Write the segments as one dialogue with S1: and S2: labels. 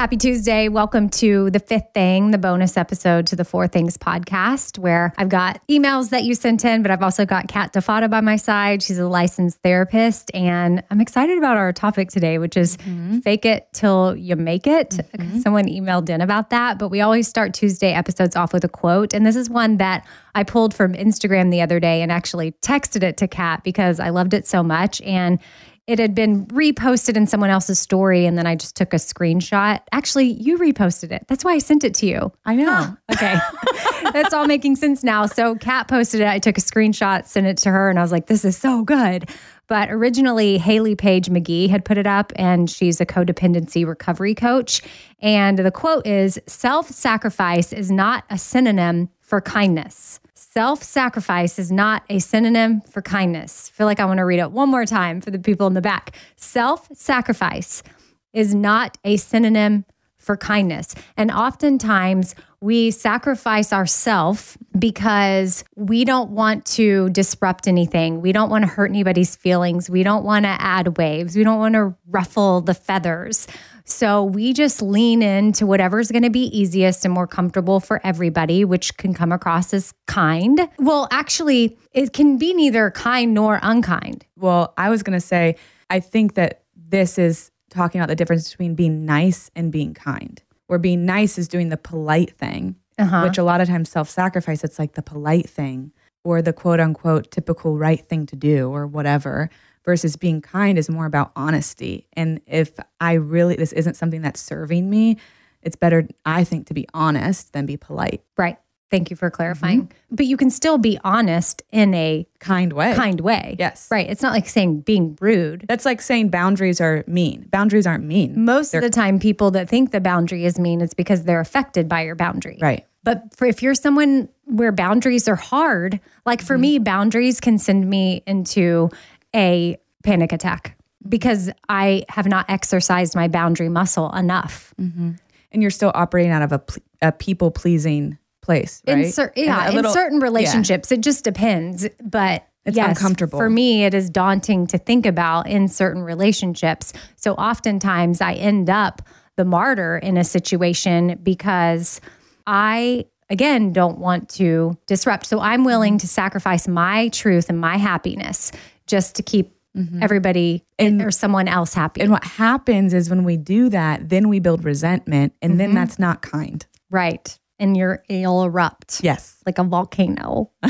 S1: Happy Tuesday. Welcome to the fifth thing, the bonus episode to the Four Things podcast, where I've got emails that you sent in, but I've also got Kat Defatta by my side. She's a licensed therapist. And I'm excited about our topic today, which is mm-hmm. fake it till you make it. Mm-hmm. Someone emailed in about that, but we always start Tuesday episodes off with a quote. And this is one that I pulled from Instagram the other day and actually texted it to Kat because I loved it so much. And it had been reposted in someone else's story and then I just took a screenshot. Actually, you reposted it. That's why I sent it to you.
S2: I know.
S1: okay. That's all making sense now. So Kat posted it. I took a screenshot, sent it to her, and I was like, this is so good. But originally, Haley Page McGee had put it up, and she's a codependency recovery coach. And the quote is Self sacrifice is not a synonym for kindness. Self sacrifice is not a synonym for kindness. I feel like I want to read it one more time for the people in the back. Self sacrifice is not a synonym for kindness. And oftentimes we sacrifice ourselves because we don't want to disrupt anything. We don't want to hurt anybody's feelings. We don't want to add waves. We don't want to ruffle the feathers. So we just lean into whatever's going to be easiest and more comfortable for everybody, which can come across as kind. Well, actually, it can be neither kind nor unkind.
S2: Well, I was going to say, I think that this is talking about the difference between being nice and being kind. Where being nice is doing the polite thing, uh-huh. which a lot of times self sacrifice, it's like the polite thing or the quote unquote typical right thing to do or whatever versus being kind is more about honesty. And if I really, this isn't something that's serving me, it's better, I think, to be honest than be polite.
S1: Right. Thank you for clarifying. Mm-hmm. But you can still be honest in a
S2: kind way.
S1: Kind way.
S2: Yes.
S1: Right. It's not like saying being rude.
S2: That's like saying boundaries are mean. Boundaries aren't mean.
S1: Most they're- of the time, people that think the boundary is mean, it's because they're affected by your boundary.
S2: Right.
S1: But for if you're someone where boundaries are hard, like for mm-hmm. me, boundaries can send me into a panic attack because I have not exercised my boundary muscle enough.
S2: Mm-hmm. And you're still operating out of a, a people pleasing place, right?
S1: In cer- yeah, little, in certain relationships, yeah. it just depends. But
S2: it's
S1: yes,
S2: uncomfortable.
S1: For me, it is daunting to think about in certain relationships. So oftentimes I end up the martyr in a situation because I again, don't want to disrupt. So I'm willing mm-hmm. to sacrifice my truth and my happiness just to keep mm-hmm. everybody
S2: And-
S1: or someone else happy.
S2: And what happens is when we do that, then we build resentment, and then mm-hmm. that's not kind.
S1: right. And you're, you'll erupt.
S2: Yes.
S1: like a volcano.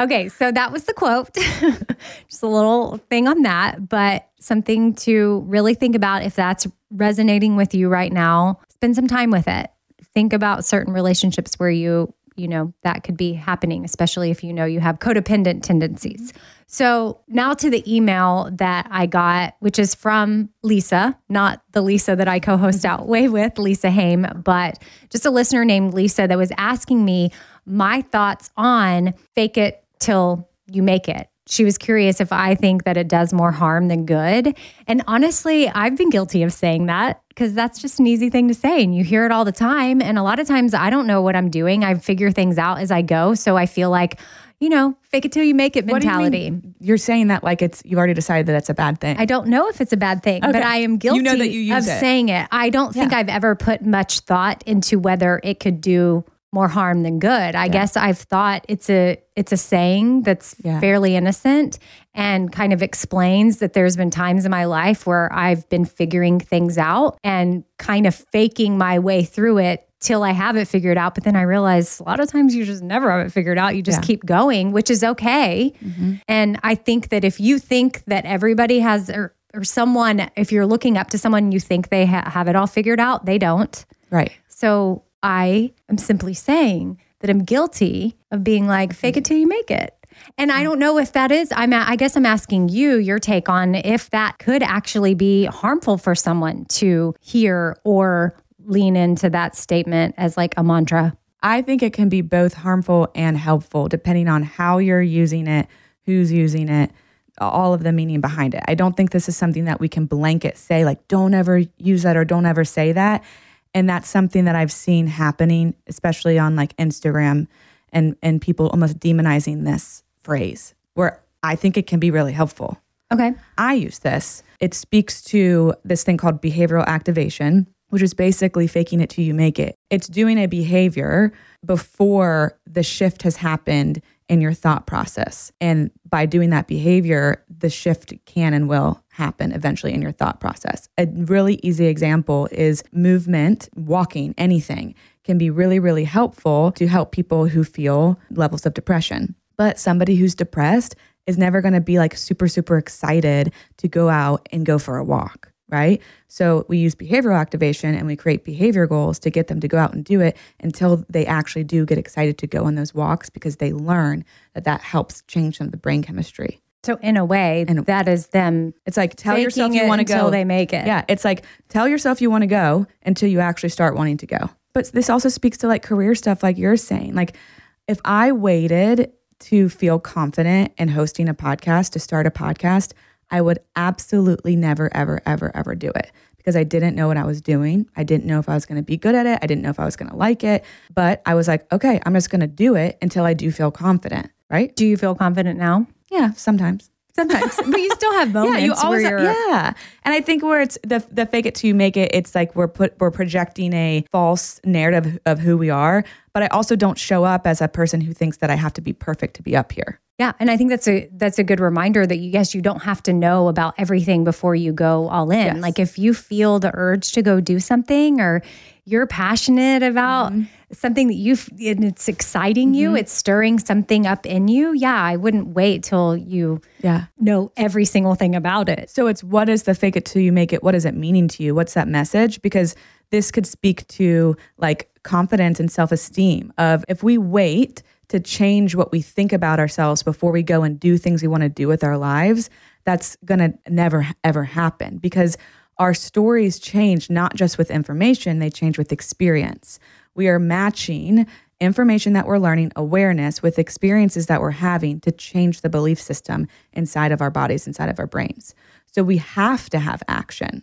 S1: okay, so that was the quote. Just a little thing on that, but something to really think about if that's resonating with you right now. Spend some time with it. Think about certain relationships where you, you know, that could be happening, especially if you know you have codependent tendencies. So now to the email that I got, which is from Lisa, not the Lisa that I co host Outway with, Lisa Haim, but just a listener named Lisa that was asking me my thoughts on fake it till you make it. She was curious if I think that it does more harm than good. And honestly, I've been guilty of saying that because that's just an easy thing to say. And you hear it all the time. And a lot of times I don't know what I'm doing. I figure things out as I go. So I feel like, you know, fake it till you make it
S2: you
S1: mentality.
S2: mean? You're saying that like it's you've already decided that that's a bad thing.
S1: I don't know if it's a bad thing, but I am
S2: You
S1: guilty
S2: know that you use
S1: of
S2: it.
S1: saying it. I don't think
S2: Yeah.
S1: I've ever put much thought into whether it could do more harm than good. I guess I've thought it's a it's a saying that's
S2: Yeah.
S1: fairly innocent and kind of explains that there's been times in my life where I've been figuring things out and kind of faking my way through it till I have it figured out. But then I realize a lot of times you just never have it figured out. You just
S2: Yeah.
S1: keep going, which is okay. Mm-hmm. And I think that if you think that everybody has, or, or someone, if you're looking up to someone you think they ha- have it all figured out, they don't.
S2: right.
S1: So I am simply saying that I'm guilty of being like, fake it till you make it. And I don't know if that is, I'm, I guess I'm asking you your take on if that could actually be harmful for someone to hear or lean into that statement as like a mantra.
S2: I think it can be both harmful and helpful depending on how you're using it, who's using it, all of the meaning behind it. I don't think this is something that we can blanket say, like, don't ever use that or don't ever say that. And that's something that I've seen happening, especially on like Instagram and, and people almost demonizing this phrase, where I think it can be really helpful.
S1: Okay.
S2: I use this. It speaks to this thing called behavioral activation, which is basically faking it till you make it. It's doing a behavior before the shift has happened in your thought process. And by doing that behavior, the shift can and will happen eventually in your thought process. A really easy example is movement, walking, anything can be really, really helpful to help people who feel levels of depression. But somebody who's depressed is never going to be like super, super excited to go out and go for a walk, right? So we use behavioral activation and we create behavior goals to get them to go out and do it until they actually do get excited to go on those walks because they learn that that helps change some of the brain chemistry.
S1: So in a way,
S2: And-
S1: that is them
S2: It's like tell yourself you want to go until
S1: they make it.
S2: Yeah, it's like tell yourself you want to go until you actually start wanting to go. But this also speaks to like career stuff, like you're saying. Like if I waited to feel confident in hosting a podcast, to start a podcast, I would absolutely never, ever, ever, ever do it because I didn't know what I was doing. I didn't know if I was going to be good at it. I didn't know if I was going to like it. But I was like, okay, I'm just going to do it until I do feel confident, right?
S1: Do you feel confident now?
S2: Yeah, sometimes.
S1: Sometimes, but you still have moments
S2: Yeah, you always
S1: where you're.
S2: yeah. And I think where it's the the fake it till you make it, it's like we're put we're projecting a false narrative of who we are. But I also don't show up as a person who thinks that I have to be perfect to be up here.
S1: Yeah, and I think that's a that's a good reminder that you yes, you don't have to know about everything before you go all in.
S2: Yes.
S1: Like if you feel the urge to go do something or you're passionate about
S2: Mm-hmm.
S1: something that you and it's exciting you, it's stirring something up in you. Yeah, I wouldn't wait till you
S2: Yeah.
S1: know every single thing about it.
S2: So it's what is the fake it till you make it? What is it meaning to you? What's that message? Because this could speak to like confidence and self esteem of if we wait to change what we think about ourselves before we go and do things we want to do with our lives, that's going to never ever happen because our stories change not just with information, they change with experience. We are matching information that we're learning, awareness with experiences that we're having to change the belief system inside of our bodies, inside of our brains. So we have to have action.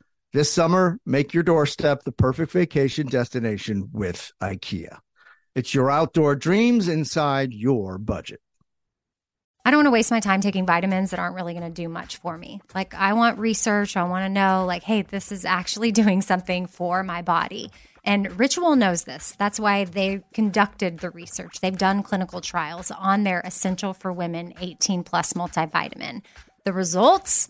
S3: This summer, make your doorstep the perfect vacation destination with IKEA. It's your outdoor dreams inside your budget.
S1: I don't want to waste my time taking vitamins that aren't really going to do much for me. Like, I want research. I want to know, like, hey, this is actually doing something for my body. And Ritual knows this. That's why they conducted the research. They've done clinical trials on their Essential for Women 18 Plus multivitamin. The results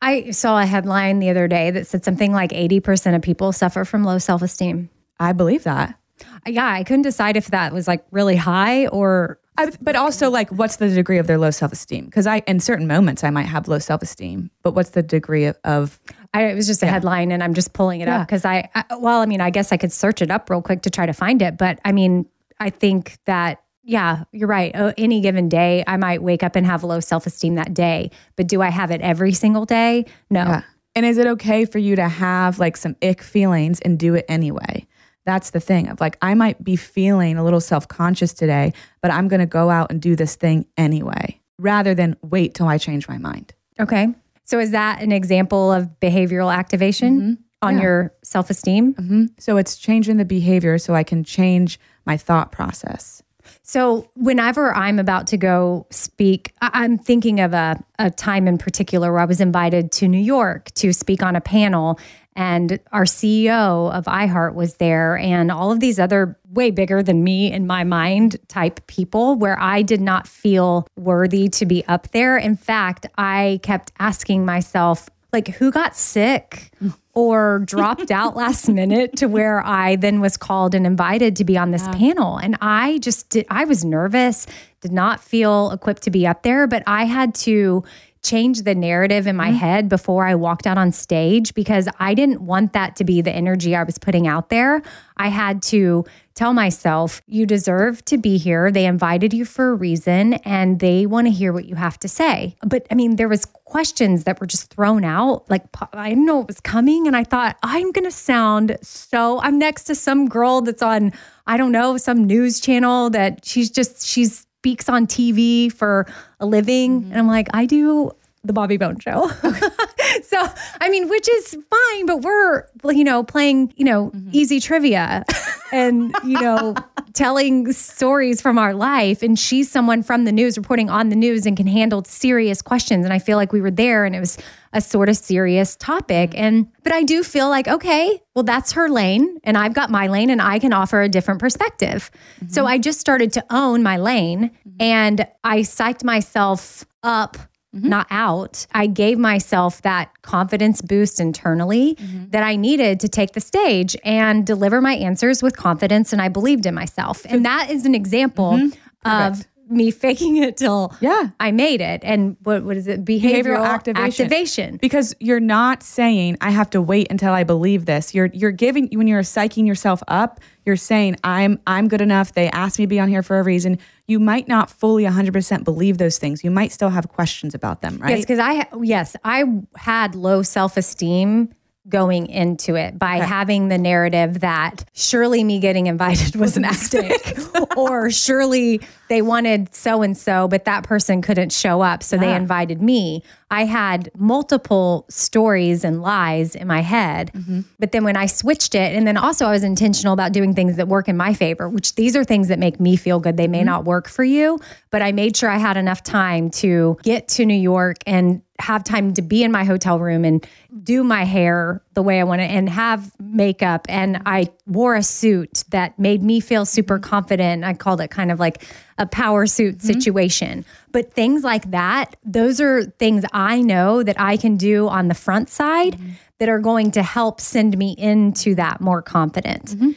S1: I saw a headline the other day that said something like 80% of people suffer from low self esteem.
S2: I believe that.
S1: Yeah, I couldn't decide if that was like really high or
S2: I, but also like what's the degree of their low self-esteem because i in certain moments i might have low self-esteem but what's the degree of, of
S1: I, it was just a headline and I'm just pulling it up because I, I, well, I mean, I guess I could search it up real quick to try to find it. But I mean, I think that, yeah, you're right. Uh, any given day, I might wake up and have low self esteem that day. But do I have it every single day? No.
S2: Yeah. And is it okay for you to have like some ick feelings and do it anyway? That's the thing of like, I might be feeling a little self conscious today, but I'm going to go out and do this thing anyway, rather than wait till I change my mind.
S1: Okay. So is that an example of behavioral activation on
S2: Yeah.
S1: your self esteem?
S2: hmm So it's changing the behavior so I can change my thought process.
S1: So whenever I'm about to go speak, I'm thinking of a, a time in particular where I was invited to New York to speak on a panel. And our CEO of iHeart was there, and all of these other way bigger than me in my mind type people, where I did not feel worthy to be up there. In fact, I kept asking myself, like, who got sick mm. Or dropped out last minute to where I then was called and invited to be on this panel. And I just did, I was nervous, did not feel equipped to be up there, but I had to change the narrative in my mm-hmm. head before I walked out on stage because I didn't want that to be the energy I was putting out there. I had to tell myself, you deserve to be here. They invited you for a reason and they want to hear what you have to say. But I mean, there was questions that were just thrown out. Like I didn't know it was coming. And I thought, I'm going to sound so, I'm next to some girl that's on, I don't know, some news channel that she's just, she's speaks on TV for a living. Mm-hmm. And I'm like, I do the Bobby Bones show. so, I mean, which is fine, but we're, you know, playing, you know, mm-hmm. easy trivia and, you know, telling stories from our life. And she's someone from the news reporting on the news and can handle serious questions. And I feel like we were there and it was a sort of serious topic. Mm-hmm. And, but I do feel like, okay, well, that's her lane and I've got my lane and I can offer a different perspective. Mm-hmm. So I just started to own my lane and I psyched myself up Mm-hmm. not out. I gave myself that confidence boost internally mm-hmm. that I needed to take the stage and deliver my answers with confidence. And I believed in myself. And that is an example mm-hmm. of me faking it till
S2: Yeah.
S1: I made it. And what, what is it? Behavioral,
S2: Behavioral activation.
S1: activation.
S2: Because you're not saying I have to wait until I believe this. You're you're giving when you're psyching yourself up, you're saying I'm I'm good enough. They asked me to be on here for a reason. You might not fully 100% believe those things. You might still have questions about them, right?
S1: Yes, because I yes I had low self esteem going into it by having the narrative that surely me getting invited was a mistake, or surely they wanted so and so, but that person couldn't show up, so they
S2: ah.
S1: invited me. I had multiple stories and lies in my head, mm-hmm. but then when I switched it, and then also I was intentional about doing things that work in my favor, which these are things that make me feel good. They may mm-hmm. not work for you, but I made sure I had enough time to get to New York and have time to be in my hotel room and do my hair the way I want to and have makeup. And I wore a suit that made me feel super confident. I called it kind of like a power suit mm-hmm. situation. But things like that, those are things I know that I can do on the front side mm-hmm. that are going to help send me into that more confident. Mm-hmm.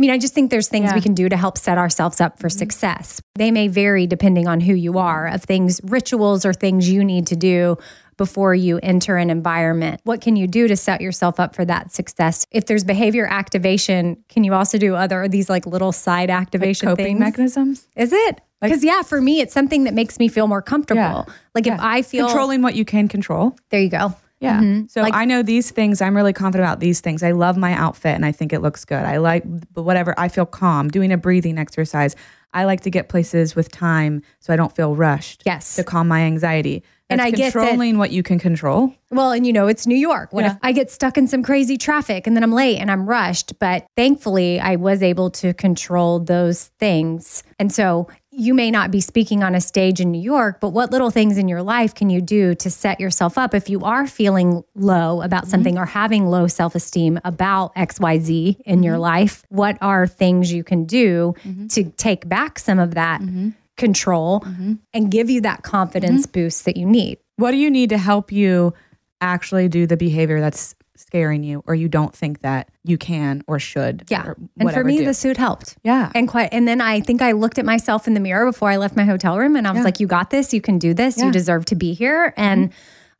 S1: I mean, I just think there's things we can do to help set ourselves up for mm-hmm. success. They may vary depending on who you are, of things, rituals or things you need to do before you enter an environment. What can you do to set yourself up for that success? If there's behavior activation, can you also do other these like little side activation
S2: coping
S1: things?
S2: mechanisms.
S1: Is it? Because yeah, for me, it's something that makes me feel more comfortable.
S2: Yeah.
S1: Like if I feel
S2: Controlling what you can control.
S1: there you go.
S2: Yeah. Mm-hmm. So I know these things. I'm really confident about these things. I love my outfit and I think it looks good. I like, but whatever. I feel calm doing a breathing exercise. I like to get places with time so I don't feel rushed.
S1: Yes.
S2: To calm my anxiety.
S1: And
S2: That's
S1: I get
S2: controlling what you can control.
S1: Well, and you know, it's New York. What if I get stuck in some crazy traffic and then I'm late and I'm rushed? But thankfully, I was able to control those things. And so you may not be speaking on a stage in New York, but what little things in your life can you do to set yourself up if you are feeling low about mm-hmm. something or having low self esteem about XYZ in your mm-hmm. life? What are things you can do mm-hmm. to take back some of that control and give you that confidence boost that you need?
S2: What do you need to help you actually do the behavior that's scaring you or you don't think that you can or should.
S1: Yeah.
S2: or
S1: And for me,
S2: do.
S1: the suit helped.
S2: yeah.
S1: And quite, and then I think I looked at myself in the mirror before I left my hotel room, and I was
S2: Yeah.
S1: like, "You got this. You can do this.
S2: Yeah.
S1: You deserve to be here." And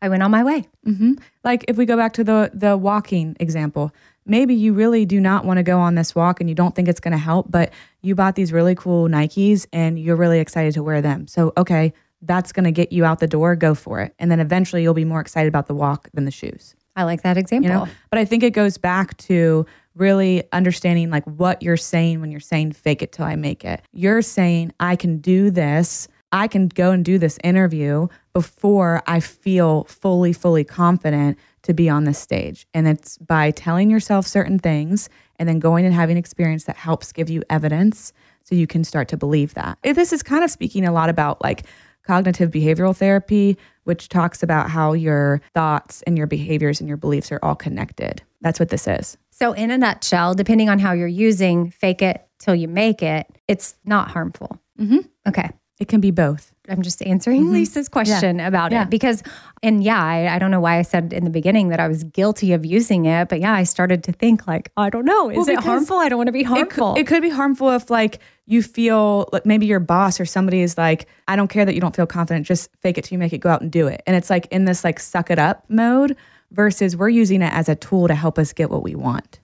S1: I went on my way.
S2: hmm Like if we go back to the the walking example, maybe you really do not want to go on this walk and you don't think it's going to help, but you bought these really cool Nikes and you're really excited to wear them. So okay, that's going to get you out the door. Go for it, and then eventually you'll be more excited about the walk than the shoes.
S1: I like that example.
S2: You know, but I think it goes back to really understanding like what you're saying when you're saying fake it till I make it. You're saying I can do this. I can go and do this interview before I feel fully, fully confident to be on this stage. And it's by telling yourself certain things and then going and having experience that helps give you evidence so you can start to believe that. This is kind of speaking a lot about like cognitive behavioral therapy, which talks about how your thoughts and your behaviors and your beliefs are all connected. That's what this is.
S1: So, in a nutshell, depending on how you're using fake it till you make it, it's not harmful.
S2: Mhm.
S1: Okay.
S2: It can be both.
S1: I'm just answering mm-hmm. Lisa's question about
S2: Yeah.
S1: it because, and yeah, I, I don't know why I said in the beginning that I was guilty of using it, but yeah, I started to think like, I don't know, is
S2: Well,
S1: it harmful? I don't want to be
S2: It could,
S1: harmful.
S2: it could be harmful if like you feel like maybe your boss or somebody is like, I don't care that you don't feel confident, just fake it till you make it, go out and do it. And it's like in this like suck it up mode versus we're using it as a tool to help us get what we want.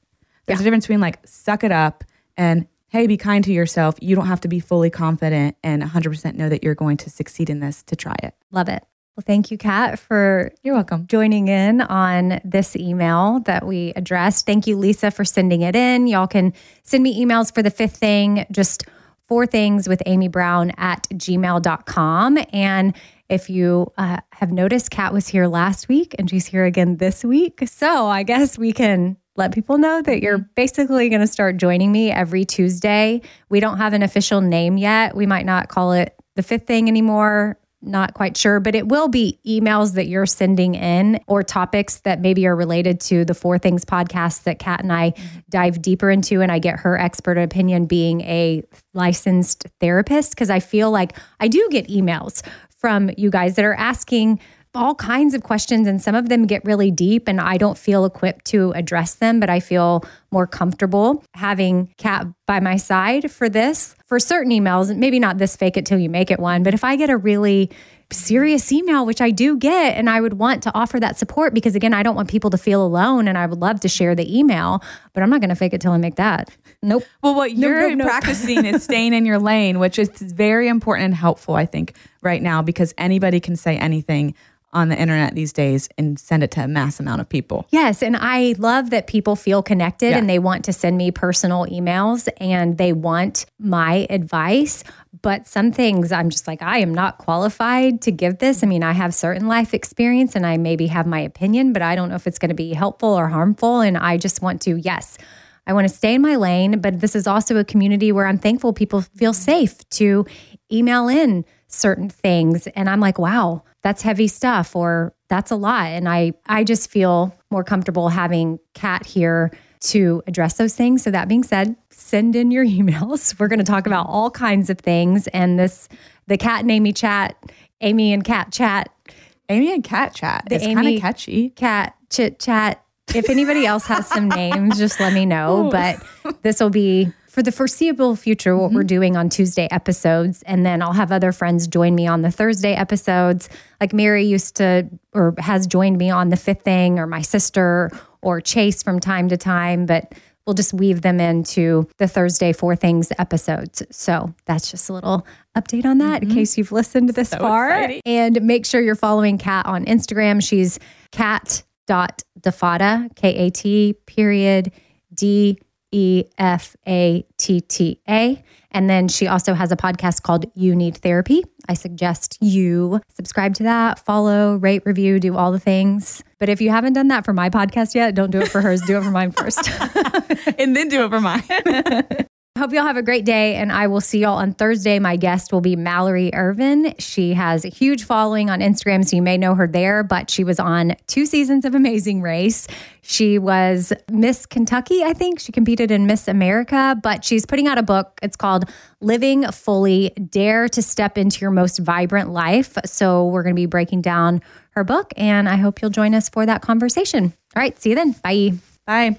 S2: There's a difference between like suck it up and hey, be kind to yourself. You don't have to be fully confident and 100% know that you're going to succeed in this to try it.
S1: Love it. Well, thank you, Kat, for
S2: You're welcome.
S1: joining in on this email that we addressed. Thank you, Lisa, for sending it in. Y'all can send me emails for the fifth thing, just four things with Amy Brown at gmail.com. And if you uh, have noticed, Kat was here last week and she's here again this week. So I guess we can let people know that you're mm-hmm. basically going to start joining me every Tuesday. We don't have an official name yet. We might not call it the fifth thing anymore not quite sure, but it will be emails that you're sending in or topics that maybe are related to the Four Things podcast that Kat and I mm-hmm. dive deeper into. And I get her expert opinion being a licensed therapist because I feel like I do get emails from you guys that are asking all kinds of questions and some of them get really deep and I don't feel equipped to address them, but I feel more comfortable having Kat by my side for this. For certain emails, maybe not this fake it till you make it one, but if I get a really serious email, which I do get, and I would want to offer that support because again, I don't want people to feel alone and I would love to share the email, but I'm not going to fake it till I make that. Nope.
S2: Well, what you're
S1: no, no.
S2: practicing is staying in your lane, which is very important and helpful, I think, right now, because anybody can say anything on the internet these days and send it to a mass amount of people.
S1: Yes. And I love that people feel connected
S2: Yeah.
S1: and they want to send me personal emails and they want my advice. But some things I'm just like, I am not qualified to give this. I mean, I have certain life experience and I maybe have my opinion, but I don't know if it's going to be helpful or harmful. And I just want to, yes, I want to stay in my lane, but this is also a community where I'm thankful people feel safe to email in certain things and I'm like, wow, that's heavy stuff or that's a lot and I I just feel more comfortable having Kat here to address those things. So that being said, send in your emails. We're going to talk about all kinds of things and this the Kat and Amy chat, Amy and Kat chat,
S2: Amy and Kat Chat
S1: The
S2: is kind of catchy.
S1: Kat chit chat. If anybody else has some names, just let me know. But this will be for the foreseeable future what we're mm-hmm. doing on Tuesday episodes. And then I'll have other friends join me on the Thursday episodes. Like Mary used to or has joined me on the fifth thing, or my sister or Chase from time to time. But we'll just weave them into the Thursday Four Things episodes. So that's just a little update on that in mm-hmm. case you've listened this far.
S2: exciting.
S1: And make sure you're following Kat on Instagram. She's kat.defatta, K A T period D E F A T T A. And then she also has a podcast called You Need Therapy. I suggest you subscribe to that, follow, rate, review, do all the things. But if you haven't done that for my podcast yet, don't do it for hers. Do it for mine first.
S2: and then do it for mine.
S1: Hope y'all have a great day, and I will see y'all on Thursday. My guest will be Mallory Ervin. She has a huge following on Instagram, so you may know her there, but she was on two seasons of Amazing Race. She was Miss Kentucky, I think. She competed in Miss America, but she's putting out a book. It's called Living Fully Dare to Step into Your Most Vibrant Life. So we're going to be breaking down her book, and I hope you'll join us for that conversation. All right, see you then. Bye.
S2: Bye.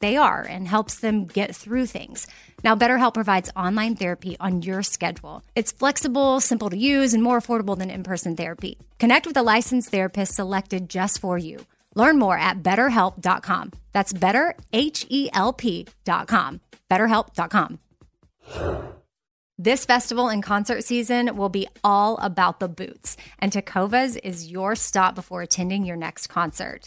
S1: they are and helps them get through things. Now, BetterHelp provides online therapy on your schedule. It's flexible, simple to use, and more affordable than in person therapy. Connect with a licensed therapist selected just for you. Learn more at betterhelp.com. That's betterhelp.com. BetterHelp.com. This festival and concert season will be all about the boots, and Tecovas is your stop before attending your next concert.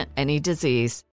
S4: any disease.